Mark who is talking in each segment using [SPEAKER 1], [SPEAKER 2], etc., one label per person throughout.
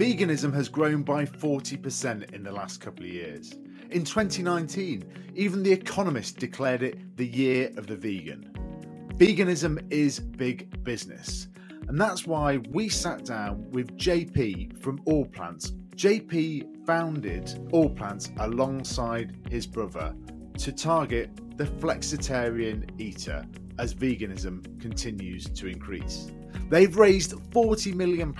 [SPEAKER 1] veganism has grown by 40% in the last couple of years. In 2019, even The Economist declared it the year of the vegan. Veganism is big business, and that's why we sat down with JP from All Plants. JP founded All Plants alongside his brother to target the flexitarian eater as veganism continues to increase. They've raised £40 million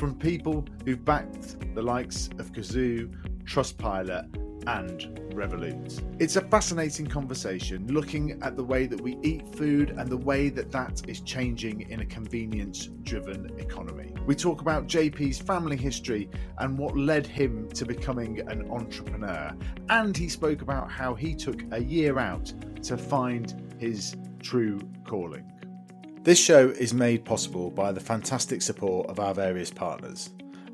[SPEAKER 1] from people who've backed the likes of Cazoo, Trustpilot, and Revolut. It's a fascinating conversation looking at the way that we eat food and the way that that is changing in a convenience driven economy. We talk about JP's family history and what led him to becoming an entrepreneur. And he spoke about how he took a year out to find his true calling. This show is made possible by the fantastic support of our various partners,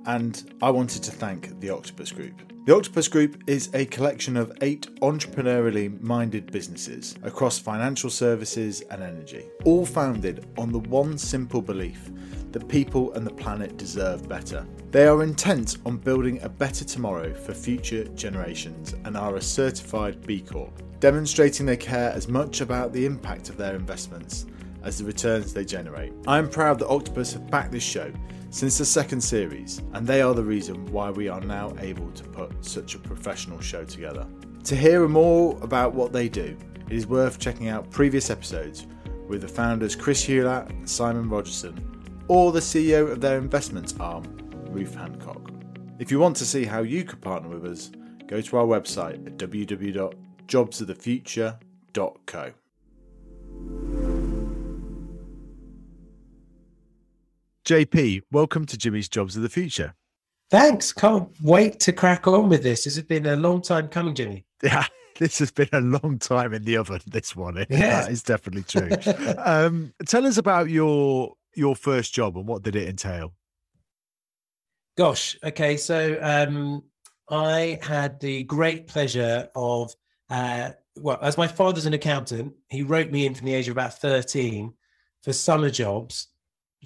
[SPEAKER 1] and I wanted to thank the Octopus Group. The Octopus Group is a collection of eight entrepreneurially minded businesses across financial services and energy, all founded on the one simple belief that people and the planet deserve better. They are intent on building a better tomorrow for future generations and are a certified B Corp, demonstrating they care as much about the impact of their investments as the returns they generate. I am proud that Octopus have backed this show since the second series, and they are the reason why we are now able to put such a professional show together. To hear more about what they do, it is worth checking out previous episodes with the founders Chris Hewlett and Simon Rogerson, or the CEO of their investments arm, Ruth Hancock. If you want to see how you could partner with us, go to our website at www.jobsofthefuture.co. JP, welcome to Jimmy's Jobs of the Future.
[SPEAKER 2] Thanks. Can't wait to crack on with this. This has been a long time coming, Jimmy.
[SPEAKER 1] Yeah, this has been a long time in the oven. This one, yeah, that is definitely true. um, tell us about your your first job and what did it entail?
[SPEAKER 2] Gosh, okay. So um, I had the great pleasure of, uh, well, as my father's an accountant, he wrote me in from the age of about thirteen for summer jobs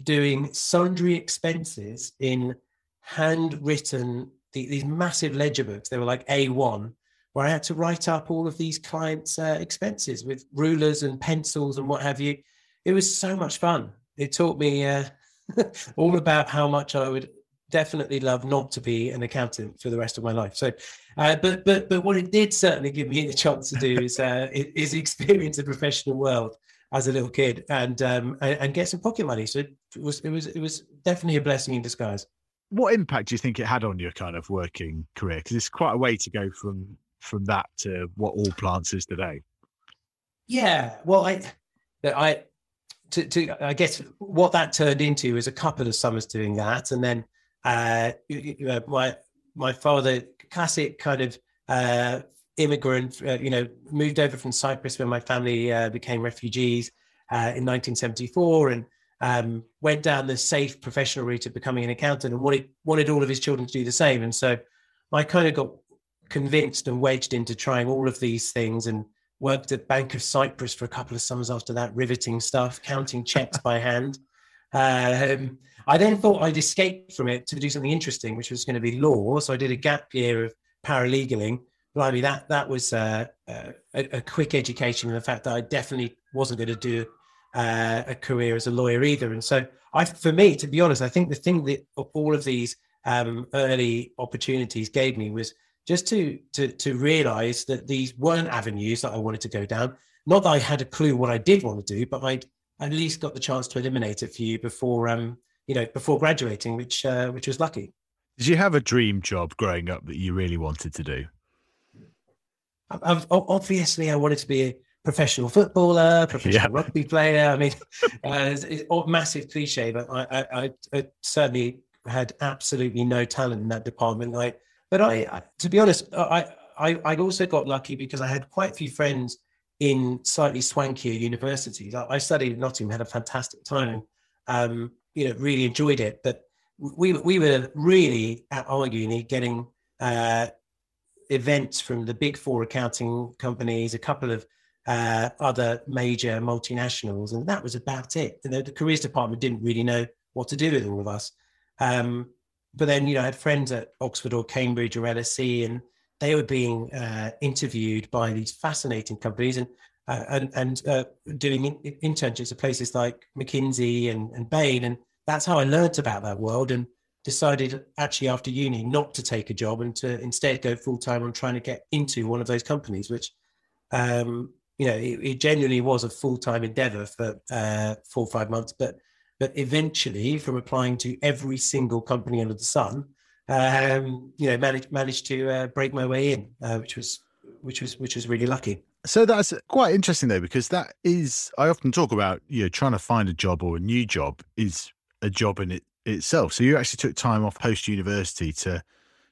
[SPEAKER 2] doing sundry expenses in handwritten the, these massive ledger books. They were like A1, where I had to write up all of these clients' uh, expenses with rulers and pencils and what have you. It was so much fun. It taught me uh, all about how much I would definitely love not to be an accountant for the rest of my life. So, uh, but but but what it did certainly give me the chance to do is uh, is experience the professional world as a little kid and um, and, and get some pocket money. So it was it was it was definitely a blessing in disguise.
[SPEAKER 1] What impact do you think it had on your kind of working career? Because it's quite a way to go from from that to what all plants is today.
[SPEAKER 2] Yeah, well, I I to, to I guess what that turned into is a couple of summers doing that, and then uh, you know, my my father, classic kind of uh, immigrant, uh, you know, moved over from Cyprus when my family uh, became refugees uh, in 1974 and um, went down the safe professional route of becoming an accountant and wanted, wanted all of his children to do the same. And so I kind of got convinced and wedged into trying all of these things and worked at Bank of Cyprus for a couple of summers after that, riveting stuff, counting checks by hand. Um, I then thought I'd escape from it to do something interesting, which was going to be law. So I did a gap year of paralegaling blimey, that that was uh, uh, a, a, quick education in the fact that I definitely wasn't going to do uh, a career as a lawyer either. And so, I, for me, to be honest, I think the thing that all of these um, early opportunities gave me was just to to to realize that these weren't avenues that I wanted to go down. Not that I had a clue what I did want to do, but I'd at least got the chance to eliminate a few before um you know before graduating, which uh, which was lucky.
[SPEAKER 1] Did you have a dream job growing up that you really wanted to do?
[SPEAKER 2] I've, obviously, I wanted to be a professional footballer, professional yeah. rugby player. I mean, uh, it's, it's a massive cliche, but I, I, I, certainly had absolutely no talent in that department. I, but I, I to be honest, I, I, I also got lucky because I had quite a few friends in slightly swankier universities. I, I studied at Nottingham, had a fantastic time. Um, you know, really enjoyed it. But we we were really at our uni getting uh, events from the big four accounting companies, a couple of uh, other major multinationals, and that was about it. You know, the careers department didn't really know what to do with all of us. Um, but then you know I had friends at Oxford or Cambridge or LSE, and they were being uh, interviewed by these fascinating companies and uh, and and uh, doing in- internships at places like McKinsey and, and Bain, and that's how I learned about that world and decided actually after uni not to take a job and to instead go full time on trying to get into one of those companies, which um, you know it, it genuinely was a full time endeavor for uh, four or five months, but but eventually from applying to every single company under the sun, um, you know managed managed to uh, break my way in, uh, which was which was which was really lucky.
[SPEAKER 1] So that's quite interesting though, because that is I often talk about you know trying to find a job or a new job is a job in it itself. So you actually took time off post university to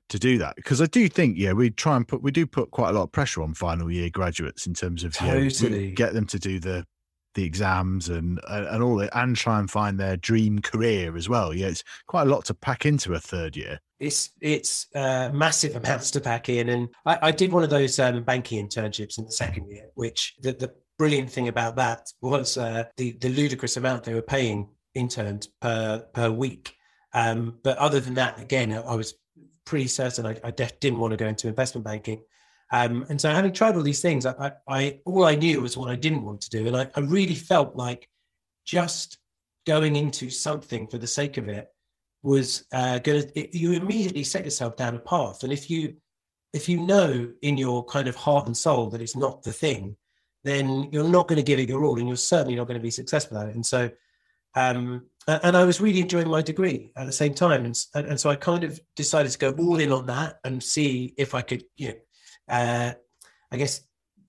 [SPEAKER 1] to do that because I do think yeah we try and put we do put quite a lot of pressure on final year graduates in terms of
[SPEAKER 2] totally.
[SPEAKER 1] you know, get them to do the the exams and and all it and try and find their dream career as well. Yeah, it's quite a lot to pack into a third year.
[SPEAKER 2] It's it's uh, massive amounts to pack in, and I, I did one of those um, banking internships in the second year, which the, the brilliant thing about that was uh, the the ludicrous amount they were paying interns per per week. Um, but other than that, again, I was pretty certain I, I didn't want to go into investment banking. Um, and so, having tried all these things, I, I, all I knew was what I didn't want to do, and I, I really felt like just going into something for the sake of it was uh, going to. You immediately set yourself down a path, and if you if you know in your kind of heart and soul that it's not the thing, then you're not going to give it your all, and you're certainly not going to be successful at it. And so, um, and I was really enjoying my degree at the same time, and, and so I kind of decided to go all in on that and see if I could, you know, uh, I guess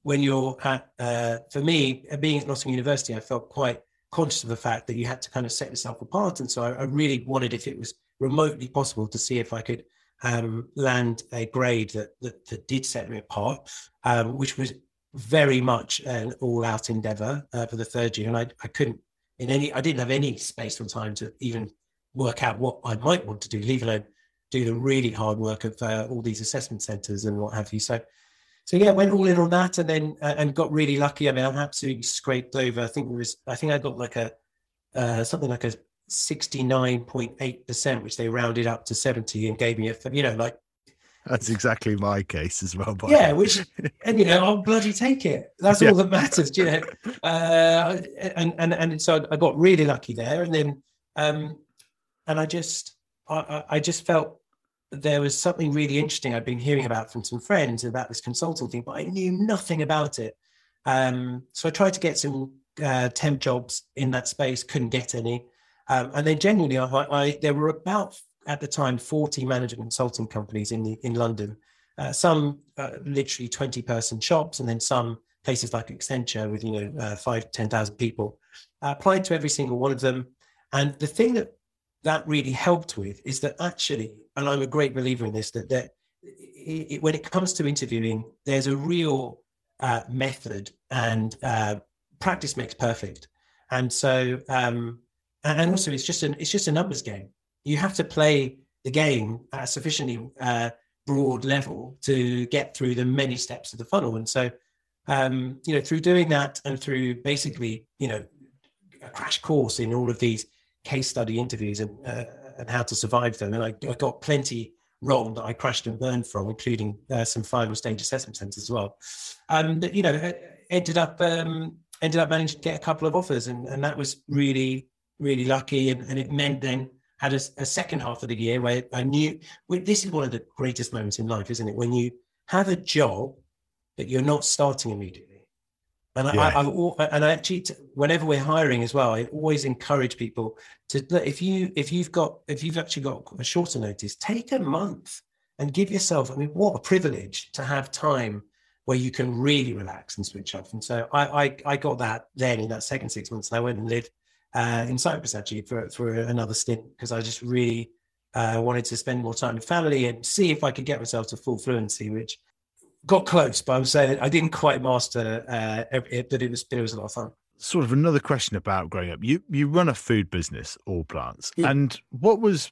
[SPEAKER 2] when you're at, uh, for me, being at Nottingham University, I felt quite conscious of the fact that you had to kind of set yourself apart, and so I, I really wanted, if it was remotely possible, to see if I could um, land a grade that, that, that did set me apart, um, which was very much an all-out endeavor uh, for the third year, and I, I couldn't in any, I didn't have any space or time to even work out what I might want to do, leave alone do the really hard work of uh, all these assessment centres and what have you. So, so yeah, went all in on that, and then uh, and got really lucky. I mean, I'm absolutely scraped over. I think it was, I think I got like a uh, something like a 69.8 percent, which they rounded up to 70 and gave me a, you know, like
[SPEAKER 1] that's exactly my case as well.
[SPEAKER 2] Yeah, which and you know I'll bloody take it. That's yeah. all that matters, you know. Uh, and and and so I got really lucky there, and then um, and I just I, I just felt there was something really interesting I'd been hearing about from some friends about this consulting thing, but I knew nothing about it. Um, so I tried to get some uh, temp jobs in that space, couldn't get any. Um, and then genuinely, I, I, there were about at the time 40 management consulting companies in the, in London. Uh, some uh, literally 20 person shops, and then some places like Accenture with you know uh, five people. I applied to every single one of them, and the thing that that really helped with is that actually, and I'm a great believer in this, that that it, it, when it comes to interviewing, there's a real uh, method and uh, practice makes perfect, and so um, and also it's just an it's just a numbers game you have to play the game at a sufficiently uh, broad level to get through the many steps of the funnel. And so, um, you know, through doing that and through basically, you know, a crash course in all of these case study interviews and uh, and how to survive them, and I, I, got plenty wrong that I crashed and burned from, including uh, some final stage assessment centers as well. Um, but, you know, ended up um, ended up managing to get a couple of offers, and, and that was really really lucky, and, and it meant then had a, a, second half of the year where I knew well, this is one of the greatest moments in life, isn't it? When you have a job that you're not starting immediately. And yeah. I, I, and I actually, whenever we're hiring as well, I always encourage people to look if you if you've got if you've actually got a shorter notice, take a month and give yourself. I mean, what a privilege to have time where you can really relax and switch off. And so I I, I got that then in that second six months, and I went and lived uh, in Cyprus actually for, for another stint because I just really uh, wanted to spend more time with family and see if I could get myself to full fluency, which got close, but I'm saying I didn't quite master uh, it, but it was, it was a lot of fun.
[SPEAKER 1] Sort of another question about growing up. You you run a food business, All Plants, yeah. and what was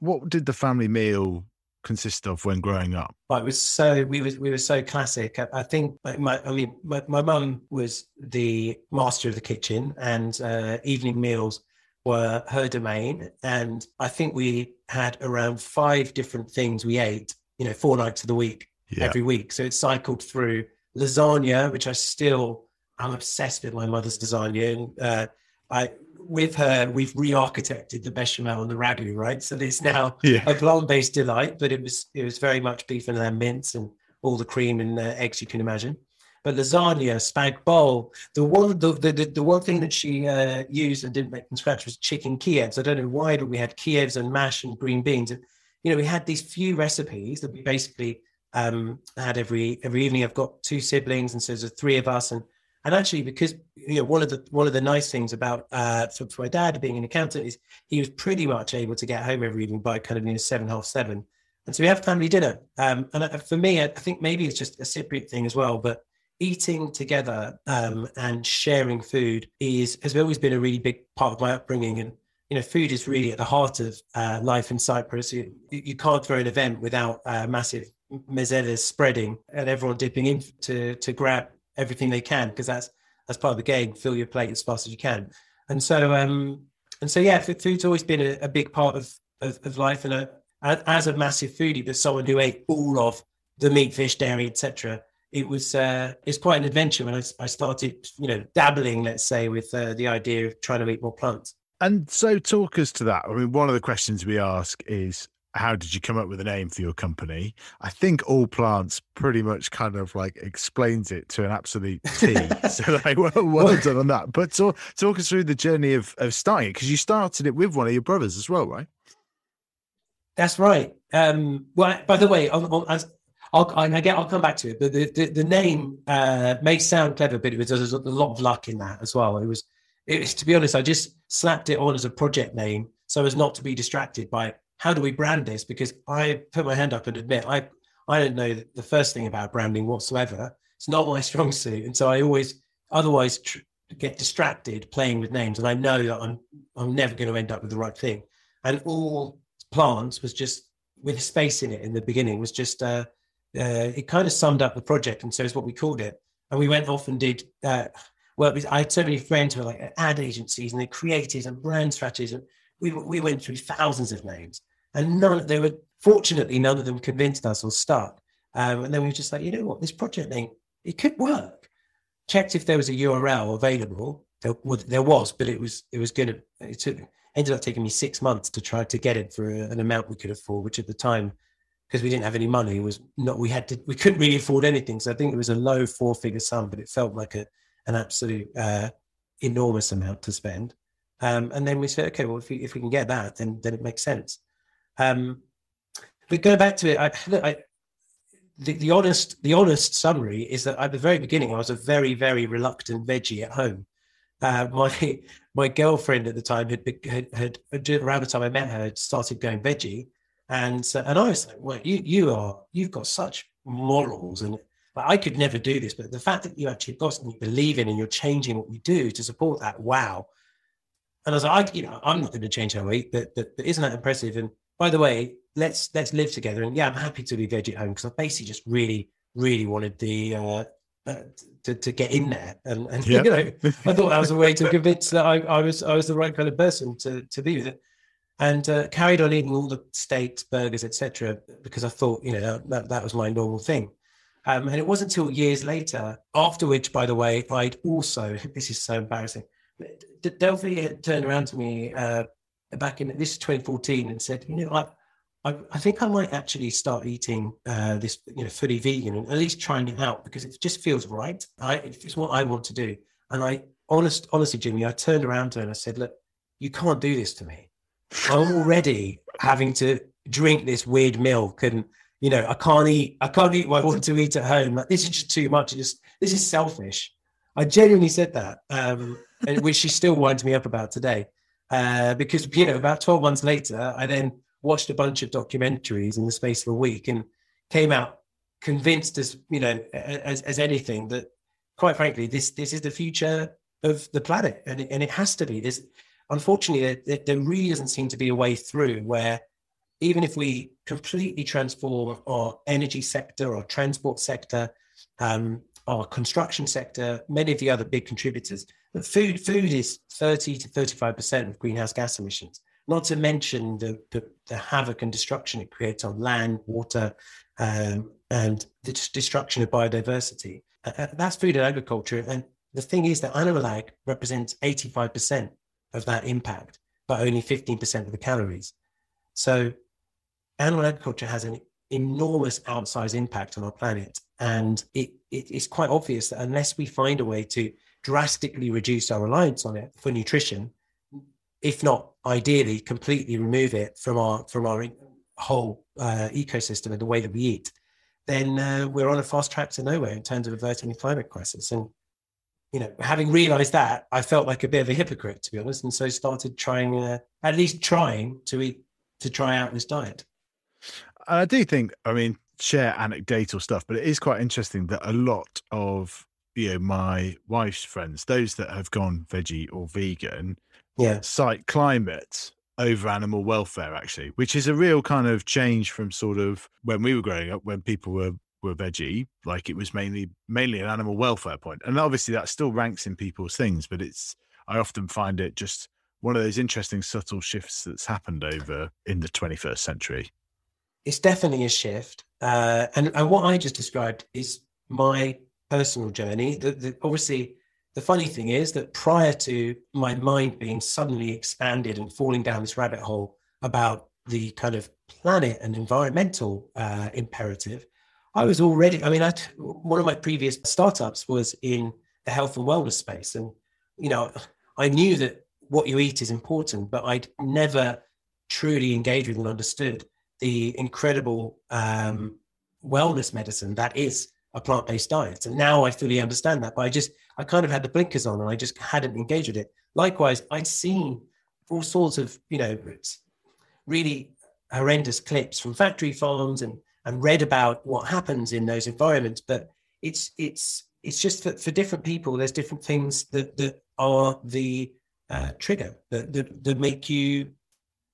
[SPEAKER 1] what did the family meal consist of when growing up?
[SPEAKER 2] Well, it was so we were we were so classic. I, I think my I mean my my mum was the master of the kitchen, and uh, evening meals were her domain. And I think we had around five different things we ate, you know, four nights of the week, yeah. every week. So it cycled through lasagna, which I still, I'm obsessed with my mother's lasagna. And uh, I, with her, we've re-architected the bechamel and the ragu, right? So there's now yeah. a plant-based delight, but it was it was very much beef and lamb mince and all the cream and uh, eggs you can imagine. But lasagna, spag bowl, the one the, the, the one thing that she uh, used and didn't make from scratch was chicken Kievs. I don't know why, but we had Kievs and mash and green beans. And, you know, we had these few recipes that we basically um, had every every evening. I've got two siblings, and so there's three of us, and and actually because you know one of the one of the nice things about uh, for, for my dad being an accountant is he was pretty much able to get home every evening by kind of you know seven half seven, and so we have family dinner. Um, and uh, for me, I think maybe it's just a Cypriot thing as well, but eating together um, and sharing food is has always been a really big part of my upbringing. And you know food is really at the heart of uh, life in cyprus. You, you, can't throw an event without uh, massive mezelas spreading and everyone dipping in to to grab everything they can because that's that's part of the game fill your plate as fast as you can and so um and so yeah food's always been a, a big part of, of, of life and a, as a massive foodie but someone who ate all of the meat fish dairy etc it was uh, it's quite an adventure when I, I started, you know, dabbling, let's say, with uh, the idea of trying to eat more plants.
[SPEAKER 1] And so, talk us to that. I mean, one of the questions we ask is, how did you come up with a name for your company? I think All Plants pretty much kind of like explains it to an absolute T. so, like, well, well done on that. But talk, talk us through the journey of of starting it because you started it with one of your brothers as well, right?
[SPEAKER 2] That's right. Um, well, by the way, as I'll, I get, I'll come back to it. But the, the, the name uh, may sound clever, but it was, there's a lot of luck in that as well. It was, it was, to be honest, I just slapped it on as a project name so as not to be distracted by how do we brand this? Because I put my hand up and admit I, I don't know the first thing about branding whatsoever. It's not my strong suit, and so I always otherwise tr- get distracted playing with names, and I know that I'm I'm never going to end up with the right thing. And all plants was just with space in it in the beginning was just uh, uh, it kind of summed up the project, and so is what we called it. And we went off and did. Uh, well, I had so many friends who were like ad agencies and they created and brand strategies, and we we went through thousands of names, and none. They were fortunately none of them convinced us or stuck. Um, and then we were just like, you know what, this project thing, it could work. Checked if there was a URL available. There, well, there was, but it was it was going to. It took, ended up taking me six months to try to get it for an amount we could afford, which at the time because we didn't have any money was not we had to we couldn't really afford anything so i think it was a low four figure sum but it felt like a an absolute uh, enormous amount to spend um, and then we said okay well if we, if we can get that then then it makes sense um, but going back to it I, I the, the honest the honest summary is that at the very beginning I was a very very reluctant veggie at home. Uh, my my girlfriend at the time had, had, had around the time I met her had started going veggie, and uh, and I was like, well, you you are you've got such morals, and like, I could never do this, but the fact that you actually got something you believe in and you're changing what you do to support that, wow. And I was like, I, you know, I'm not going to change how I eat, but, but but isn't that impressive? And by the way, let's let's live together. And yeah, I'm happy to be veg at home because I basically just really really wanted the uh, uh, to, to get in there, and, and you know, I thought that was a way to convince that I, I was I was the right kind of person to to be with it and uh, carried on eating all the steaks, burgers, etc. Because I thought, you know, that, that was my normal thing. Um, and it wasn't until years later, after which, by the way, I'd also, this is so embarrassing, Delphi had turned around to me uh, back in, this is 2014, and said, you know, I, I, I think I might actually start eating uh, this, you know, fully vegan and at least trying it out because it just feels right. I, it's what I want to do. And I, honest, honestly, Jimmy, I turned around to her and I said, look, you can't do this to me. I'm already having to drink this weird milk and you know, I can't eat, I can't eat what I want to eat at home. Like, this is just too much. Just, this is selfish. I genuinely said that, um, and which she still winds me up about today. Uh, because, you know, about 12 months later, I then watched a bunch of documentaries in the space of a week and came out convinced as, you know, as, as anything that quite frankly, this, this is the future of the planet and it, and it has to be. This, unfortunately, there, there really doesn't seem to be a way through where even if we completely transform our energy sector, our transport sector, um, our construction sector, many of the other big contributors, food food is 30 to 35 percent of greenhouse gas emissions. Not to mention the, the, the havoc and destruction it creates on land, water, um, and the destruction of biodiversity. Uh, uh, that's food and agriculture. And the thing is that animal ag represents 85% of that impact, but only 15% of the calories. So animal agriculture has an enormous outsized impact on our planet. And it, it, it's quite obvious that unless we find a way to drastically reduce our reliance on it for nutrition, if not ideally completely remove it from our from our whole uh, ecosystem and the way that we eat, then uh, we're on a fast track to nowhere in terms of averting the climate crisis. And you know, having realised that, I felt like a bit of a hypocrite to be honest, and so started trying, uh, at least trying to eat to try out this diet.
[SPEAKER 1] I do think, I mean, share anecdotal stuff, but it is quite interesting that a lot of you know my wife's friends, those that have gone veggie or vegan,
[SPEAKER 2] yeah,
[SPEAKER 1] cite climate over animal welfare actually, which is a real kind of change from sort of when we were growing up when people were were veggie, like it was mainly mainly an animal welfare point. And obviously that still ranks in people's things, but it's I often find it just one of those interesting subtle shifts that's happened over in the 21st century.
[SPEAKER 2] It's definitely a shift. Uh, and, and what I just described is my personal journey. The, the, obviously, the funny thing is that prior to my mind being suddenly expanded and falling down this rabbit hole about the kind of planet and environmental uh, imperative, I was already, I mean, I, one of my previous startups was in the health and wellness space. And, you know, I knew that what you eat is important, but I'd never truly engaged with and understood the incredible um, wellness medicine that is a plant-based diet. And now I fully understand that, but I just I kind of had the blinkers on and I just hadn't engaged with it. Likewise, I'd seen all sorts of, you know, really horrendous clips from factory farms and and read about what happens in those environments. But it's it's it's just that for different people, there's different things that that are the uh, trigger that, that that make you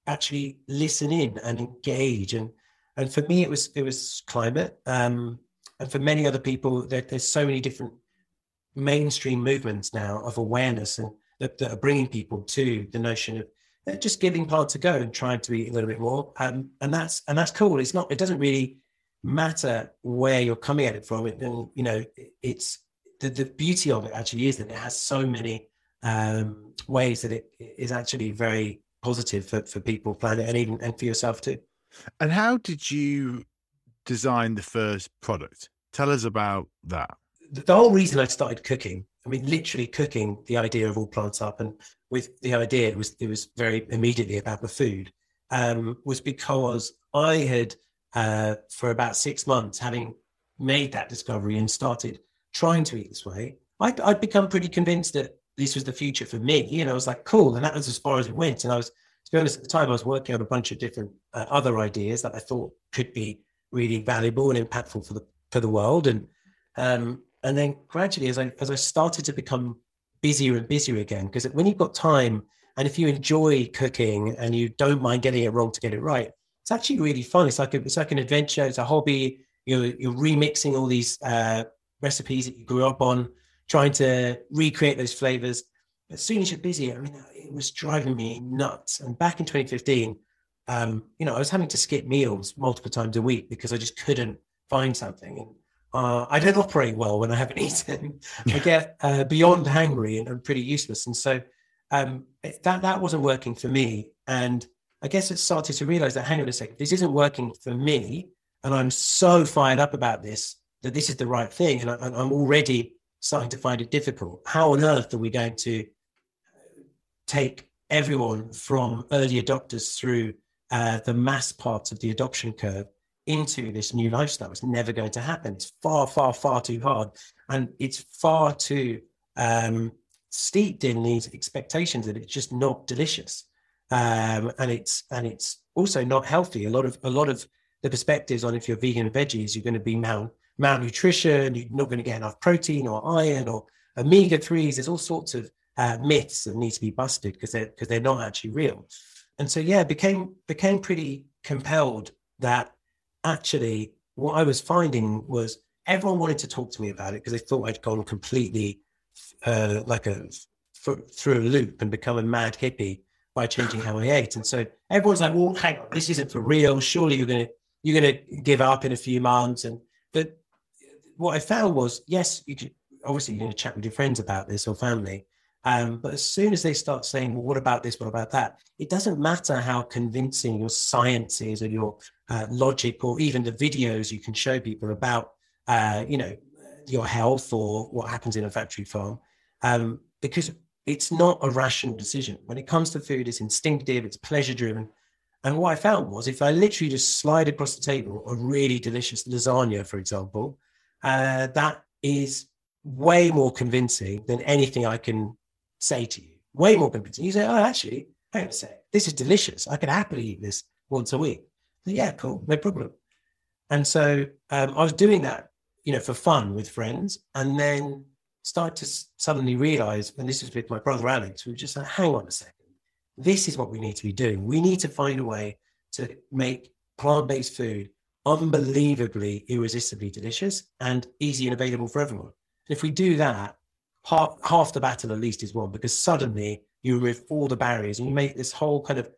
[SPEAKER 2] actually listen in and engage and and for me it was it was climate um, and for many other people there, there's so many different mainstream movements now of awareness and that, that, are bringing people to the notion of uh, just giving plants a go and trying to eat a little bit more. Um, and that's and that's cool. It's not it doesn't really matter where you're coming at it from. It and you know it's the, the beauty of it actually is that it has so many um, ways that it is actually very positive for, for people, planet, and even and for yourself too.
[SPEAKER 1] And how did you design the first product? Tell us about that.
[SPEAKER 2] The whole reason I started cooking, I mean, literally cooking the idea of all plants up, and with the idea, it was it was very immediately about the food, um, was because I had uh, for about six months having made that discovery and started trying to eat this way. I'd, I'd become pretty convinced that this was the future for me. Know, I was like, cool. And that was as far as it went. And I was, to be honest, at the time, I was working on a bunch of different uh, other ideas that I thought could be really valuable and impactful for the for the world. And um, and then gradually, as I as I started to become busier and busier again, because when you've got time and if you enjoy cooking and you don't mind getting it wrong to get it right, it's actually really fun. It's like a, it's like an adventure. It's a hobby. You're you're remixing all these uh, recipes that you grew up on trying to recreate those flavors. As soon as you're busy, I mean, it was driving me nuts. And back in 2015, um, you know, I was having to skip meals multiple times a week because I just couldn't find something. And uh, I don't operate well when I haven't eaten. I get uh, beyond hungry and I'm pretty useless. And so um, that that wasn't working for me. And I guess it started to realize that hang on a second, this isn't working for me. And I'm so fired up about this that this is the right thing. And I, I'm already starting to find it difficult. How on earth are we going to take everyone from early adopters through uh, the mass part of the adoption curve into this new lifestyle? It's never going to happen. It's far, far, far too hard. And it's far too um, steeped in these expectations that it's just not delicious. Um, and it's and it's also not healthy. A lot of a lot of the perspectives on if you're vegan and veggies, you're going to be mal malnutrition, you're not going to get enough protein or iron or omega 3s. There's all sorts of uh, myths that need to be busted because they're, because they're not actually real. And so, yeah, became, became pretty compelled that actually what I was finding was everyone wanted to talk to me about it because they thought I'd gone completely uh, like a through a loop and become a mad hippie by changing how I ate. And so everyone's like, well, hang on, this isn't for real. Surely you're gonna you're gonna give up in a few months. And but what I found was, yes, you could obviously you're gonna chat with your friends about this or family. Um, but as soon as they start saying, well, what about this? What about that? It doesn't matter how convincing your science is or your uh, logic or even the videos you can show people about, uh, you know, your health or what happens in a factory farm. Um, because it's not a rational decision. When it comes to food, it's instinctive, it's pleasure driven. And what I found was if I literally just slide across the table a really delicious lasagna, for example, uh, that is way more convincing than anything I can say to you. Way more convincing. You say, oh, actually, hang on a sec, this is delicious. I can happily eat this once a week. So, yeah, cool, no problem. And so um, I was doing that, you know, for fun with friends. And then start to suddenly realize, and this is with my brother Alex, we were just like, hang on a second. This is what we need to be doing. We need to find a way to make plant based food unbelievably, irresistibly delicious and easy and available for everyone. And if we do that, half, half the battle at least is won because suddenly you remove all the barriers and you make this whole kind of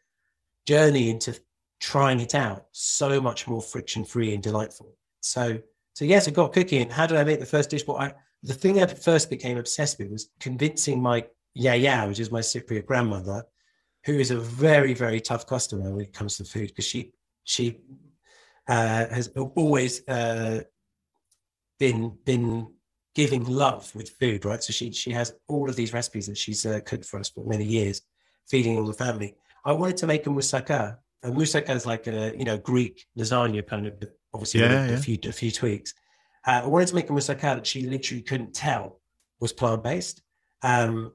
[SPEAKER 2] journey into trying it out so much more friction free and delightful. So, so yes, I got cooking. How did I make the first dish? Well, I, the thing I first became obsessed with was convincing my yaya, which is my Cypriot grandmother, who is a very, very tough customer when it comes to food because she she uh, has always uh, been been giving love with food, right? So she she has all of these recipes that she's uh, cooked for us for many years, feeding all the family. I wanted to make a moussaka. A moussaka is like a you know Greek lasagna kind of obviously yeah, a, yeah. a few a few tweaks. Uh, I wanted to make a moussaka that she literally couldn't tell was plant based. Um,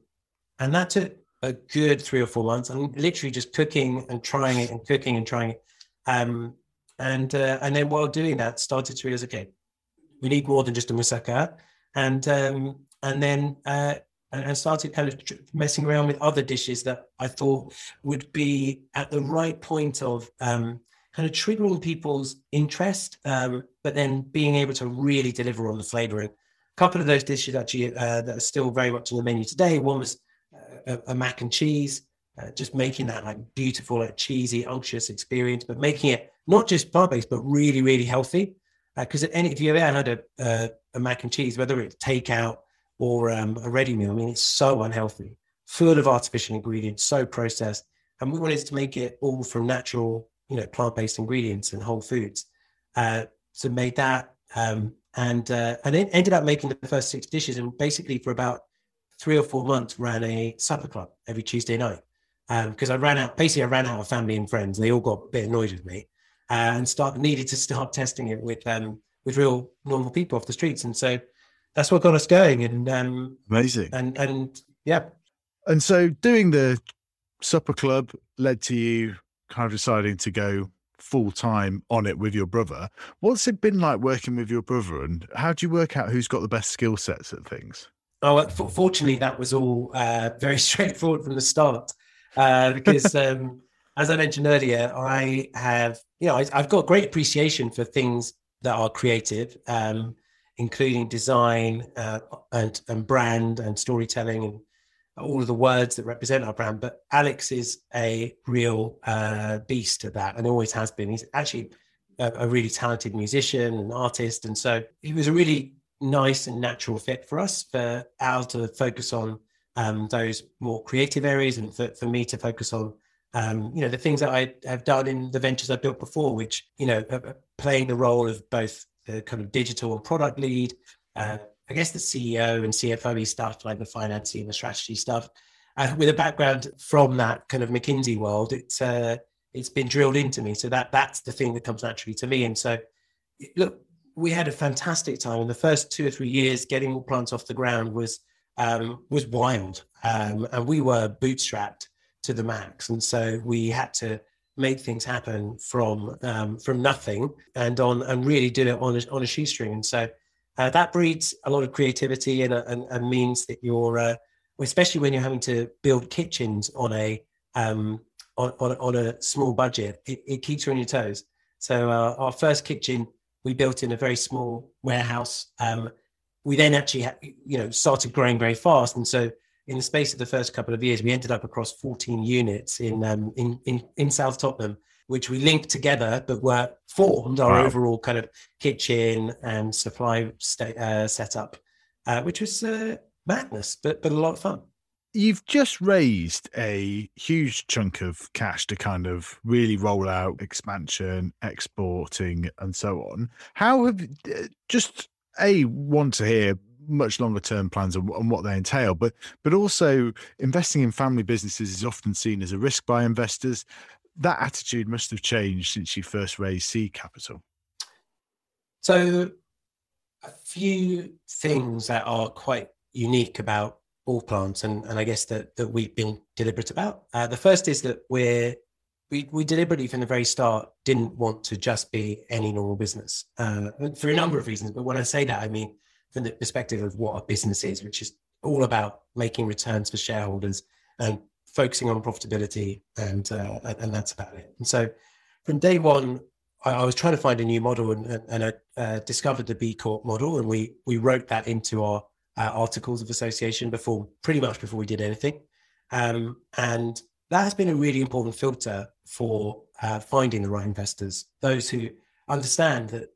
[SPEAKER 2] and that took a good three or four months. and literally just cooking and trying it and cooking and trying it. Um, and uh, and then while doing that, started to realize, okay, we need more than just a moussaka. And um, and then uh, and started kind of messing around with other dishes that I thought would be at the right point of um, kind of triggering people's interest, um, but then being able to really deliver on the flavoring. A couple of those dishes actually uh, that are still very much on the menu today. One was uh, a, a, mac and cheese, uh, just making that like beautiful, like cheesy, unctuous experience, but making it not just plant based, but really, really healthy. Because uh, any if you ever had a, uh, a mac and cheese, whether it's takeout or um, a ready meal, I mean, it's so unhealthy, full of artificial ingredients, so processed. And we wanted to make it all from natural you know plant-based ingredients and whole foods. Uh, so made that um, and uh, and then ended up making the first six dishes and basically for about three or four months ran a supper club every Tuesday night because um, I ran out basically I ran out of family and friends they all got a bit annoyed with me uh, and start needed to start testing it with um, with real normal people off the streets. And so that's what got us going. And um,
[SPEAKER 1] amazing.
[SPEAKER 2] and and yeah.
[SPEAKER 1] And so doing the supper club led to you kind of deciding to go full time on it with your brother. What's it been like working with your brother, and how do you work out who's got the best skill sets at things?
[SPEAKER 2] Oh, fortunately, that was all uh, very straightforward from the start, uh, because um, as I mentioned earlier, I have you know I, have got great appreciation for things that are creative, um, including design uh, and and brand and storytelling and all of the words that represent our brand. But Alex is a real uh, beast at that and always has been. He's actually a, a, really talented musician and artist. And so he was a really nice and natural fit for us for Al to focus on um, those more creative areas and for, for me to focus on um, you know the things that I have done in the ventures I've built before, which you know playing the role of both the kind of digital product lead, uh, I guess the CEO and CFO stuff, like the financing and the strategy stuff, uh, with a background from that kind of McKinsey world, it's uh, it's been drilled into me. So that that's the thing that comes naturally to me. And so, look, we had a fantastic time. In the first two or three years, getting all plants off the ground was um, was wild, um, and we were bootstrapped to the max. And so we had to make things happen from um, from nothing and on and really do it on a, on a shoestring. And so uh, that breeds a lot of creativity and, and, and means that you're, uh, especially when you're having to build kitchens on a um, on, on, on, a small budget, it, it, keeps you on your toes. So uh, our first kitchen we built in a very small warehouse. Um, we then actually, you know, started growing very fast, and so in the space of the first couple of years, we ended up across 14 units in um, in, in in South Tottenham, which we linked together, but were formed our wow. overall kind of kitchen and supply sta- uh, setup, uh, which was uh, madness, but but a lot of fun.
[SPEAKER 1] You've just raised a huge chunk of cash to kind of really roll out expansion, exporting, and so on. How have uh, just a want to hear much longer term plans and, and, what they entail but but also investing in family businesses is often seen as a risk by investors. That attitude must have changed since you first raised seed capital.
[SPEAKER 2] So a few things that are quite unique about Allplants and, and i guess that, that we've been deliberate about. Uh, the first is that we're we, we deliberately from the very start didn't want to just be any normal business uh, for a number of reasons but when i say that i mean from the perspective of what a business is, which is all about making returns for shareholders and focusing on profitability, and uh, and that's about it. And so, from day one, I, I was trying to find a new model, and, and I uh, discovered the B Corp model, and we we wrote that into our uh, articles of association before, pretty much before we did anything, um, and that has been a really important filter for uh, finding the right investors, those who understand that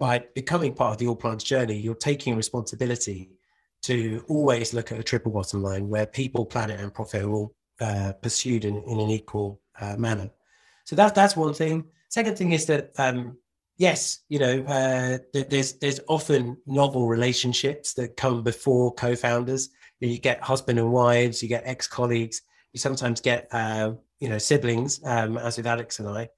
[SPEAKER 2] by becoming part of the Allplants journey, you're taking responsibility to always look at a triple bottom line where people, planet, and profit are all uh, pursued in, in an equal uh, manner. So that that's one thing. Second thing is that um, yes, you know, uh, there's there's often novel relationships that come before co-founders. You get husband and wives, you get ex-colleagues, you sometimes get uh, you know siblings, um, as with Alex and I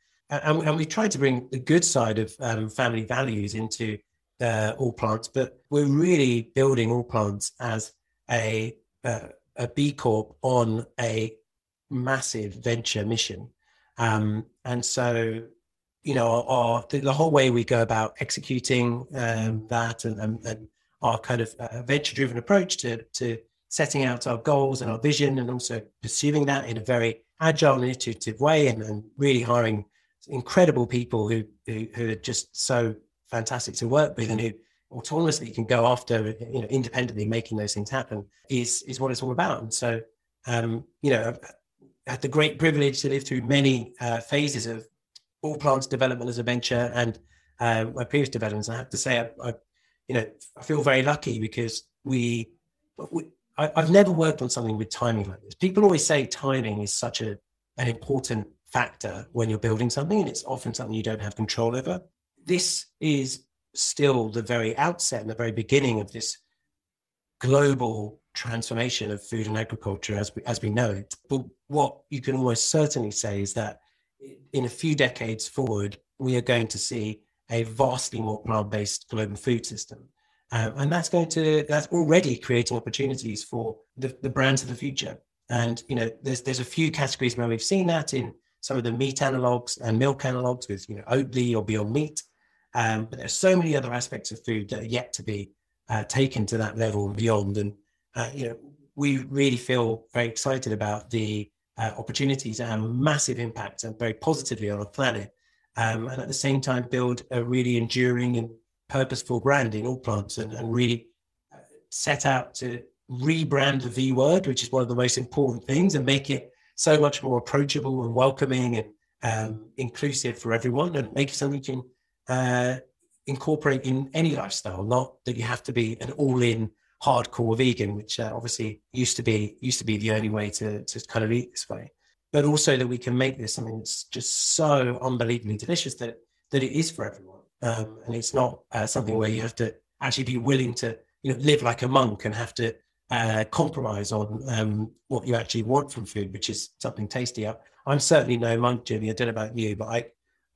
[SPEAKER 2] and, and we tried to bring the good side of um, family values into uh, Allplants, but we're really building all plants as a uh, a B Corp on a massive venture mission. Um, and so, you know, our, our the, the, whole way we go about executing um, that and, and, and, our kind of uh, venture driven approach to, to setting out our goals and our vision and also pursuing that in a very agile and intuitive way and, and really hiring incredible people who, who, who are just so fantastic to work with and who autonomously can go after you know independently making those things happen is is what it's all about. And so um you know I've had the great privilege to live through many uh, phases of Allplants development as a venture and uh, my previous developments. I have to say I, I, you know i feel very lucky because we, we I, have never worked on something with timing like this. People always say timing is such a an important factor when you're building something, and it's often something you don't have control over. This is still the very outset and the very beginning of this global transformation of food and agriculture as we, as we know it. But what you can almost certainly say is that in a few decades forward, we are going to see a vastly more plant-based global food system. Um, and that's going to that's already creating opportunities for the, the brands of the future. And you know, there's there's a few categories where we've seen that in some of the meat analogs and milk analogs with you know Oatly or Beyond Meat. Um, but there's so many other aspects of food that are yet to be uh, taken to that level and beyond. And uh, you know, we really feel very excited about the uh, opportunities have massive impact and very positively on our planet, um, and at the same time build a really enduring and purposeful brand in Allplants, and, and really uh, set out to rebrand the V word, which is one of the most important things, and make it so much more approachable and welcoming and um, inclusive for everyone and make something you can uh, incorporate in any lifestyle, not that you have to be an all-in hardcore vegan, which uh, obviously used to be used to be the only way to, to kind of eat this way. But also that we can make this something that's just so unbelievably delicious that that it is for everyone, um, and it's not uh, something where you have to actually be willing to you know live like a monk and have to uh, compromise on um, what you actually want from food, which is something tasty. I, am certainly no monk, Jimmy. I don't know about you, but I,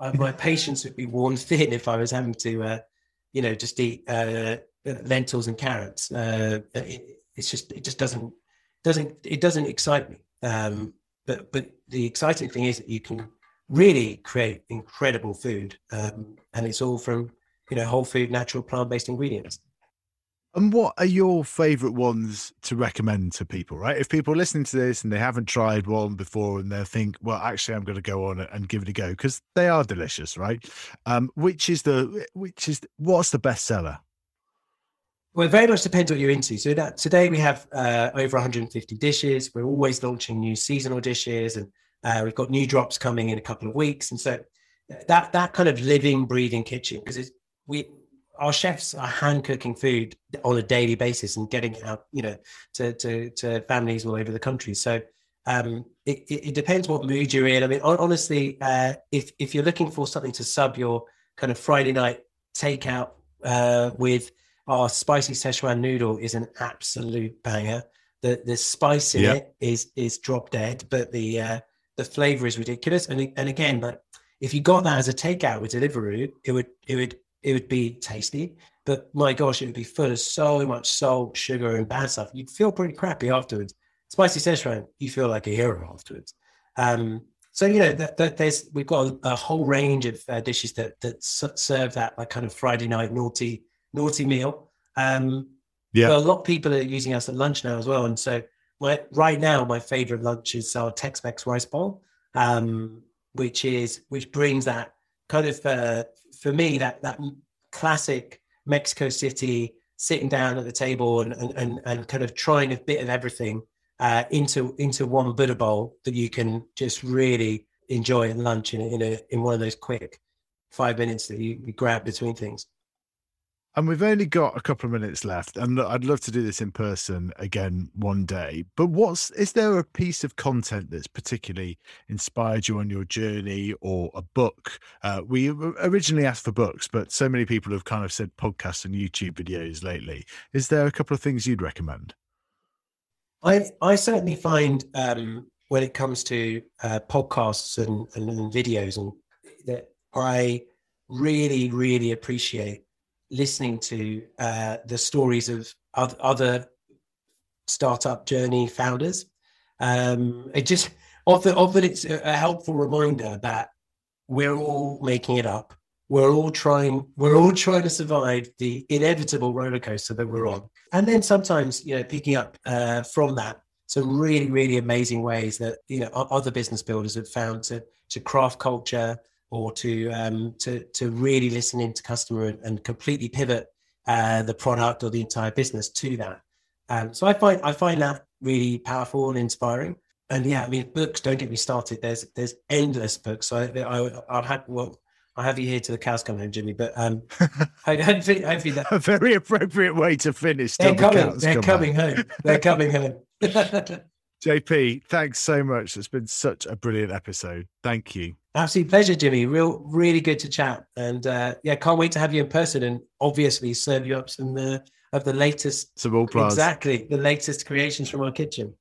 [SPEAKER 2] I my patience would be worn thin if I was having to, uh, you know, just eat uh, lentils and carrots. Uh, it, it's just it just doesn't doesn't it doesn't excite me. Um, but but the exciting thing is that you can really create incredible food, um, and it's all from you know whole food, natural, plant based ingredients.
[SPEAKER 1] And what are your favorite ones to recommend to people, right? If people are listening to this and they haven't tried one before and they think, well, actually, I'm going to go on and give it a go because they are delicious, right? Um, which is the, which is, what's the best seller?
[SPEAKER 2] Well, it very much depends what you're into. So that, today we have uh, over 150 dishes. We're always launching new seasonal dishes, and uh, we've got new drops coming in a couple of weeks. And so that that kind of living, breathing kitchen because we our chefs are hand cooking food on a daily basis and getting it out, you know, to to, to families all over the country. So um, it, it, depends what mood you're in. I mean, honestly, uh, if if you're looking for something to sub your kind of Friday night takeout uh, with our spicy Szechuan noodle is an absolute banger. The the spice in yep. it is is drop dead, but the uh, the flavor is ridiculous. And and again, but if you got that as a takeout with Deliveroo, it would it would it would be tasty. But my gosh, it would be full of so much salt, sugar, and bad stuff. You'd feel pretty crappy afterwards. Spicy Szechuan, you feel like a hero afterwards. Um, so you know that, that there's we've got a, a whole range of uh, dishes that that serve that like kind of Friday night naughty naughty meal. Um, yeah, a lot of people are using us at lunch now as well, and so my, right now my favorite lunch is our Tex-Mex rice bowl, um, which is which brings that kind of uh, for me that that classic Mexico City sitting down at the table and and, and, kind of trying a bit of everything uh, into into one Buddha bowl that you can just really enjoy at lunch in in a in one of those quick five minutes that you, you grab between things.
[SPEAKER 1] And we've only got a couple of minutes left, and I'd love to do this in person again one day. But what's is there a piece of content that's particularly inspired you on your journey, or a book? Uh, we originally asked for books, but so many people have kind of said podcasts and YouTube videos lately. Is there a couple of things you'd recommend?
[SPEAKER 2] I I certainly find um, when it comes to uh, podcasts and, and, and videos, and that I really really appreciate listening to uh, the stories of other startup journey founders. Um, it just often, often it's a helpful reminder that we're all making it up. We're all trying. We're all trying to survive the inevitable roller coaster that we're on, and then sometimes, you know, picking up uh, from that some really, really amazing ways that you know other business builders have found to to craft culture, or to um, to to really listen into customer and, and completely pivot uh, the product or the entire business to that. Um, so I find I find that really powerful and inspiring. And yeah, I mean, books. Don't get me started. There's there's endless books. So I, I I'll have well, I have you here to the cows come home, Jimmy. But um, hopefully, hopefully that
[SPEAKER 1] a very appropriate way to finish.
[SPEAKER 2] They're coming. They're coming home. They're coming home.
[SPEAKER 1] JP, thanks so much. It's been such a brilliant episode. Thank you.
[SPEAKER 2] Absolute pleasure, Jimmy. Real, really good to chat, and uh, yeah, can't wait to have you in person and obviously serve you up some uh, of the latest,
[SPEAKER 1] some all
[SPEAKER 2] exactly the latest creations from our kitchen.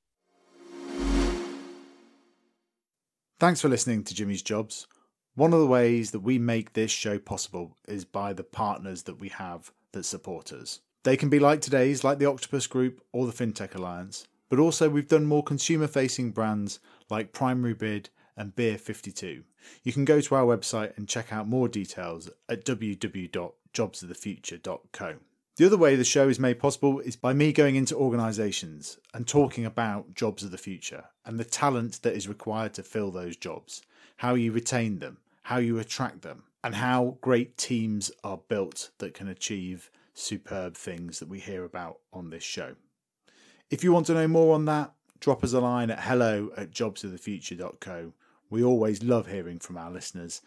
[SPEAKER 1] Thanks for listening to Jimmy's Jobs. One of the ways that we make this show possible is by the partners that we have that support us. They can be like today's, like the Octopus Group or the FinTech Alliance, but also we've done more consumer facing brands like Primary Bid and Beer 52. You can go to our website and check out more details at www.jobsofthefuture.co. The other way the show is made possible is by me going into organisations and talking about jobs of the future and the talent that is required to fill those jobs, how you retain them, how you attract them, and how great teams are built that can achieve superb things that we hear about on this show. If you want to know more on that, drop us a line at hello at jobsofthefuture.co we always love hearing from our listeners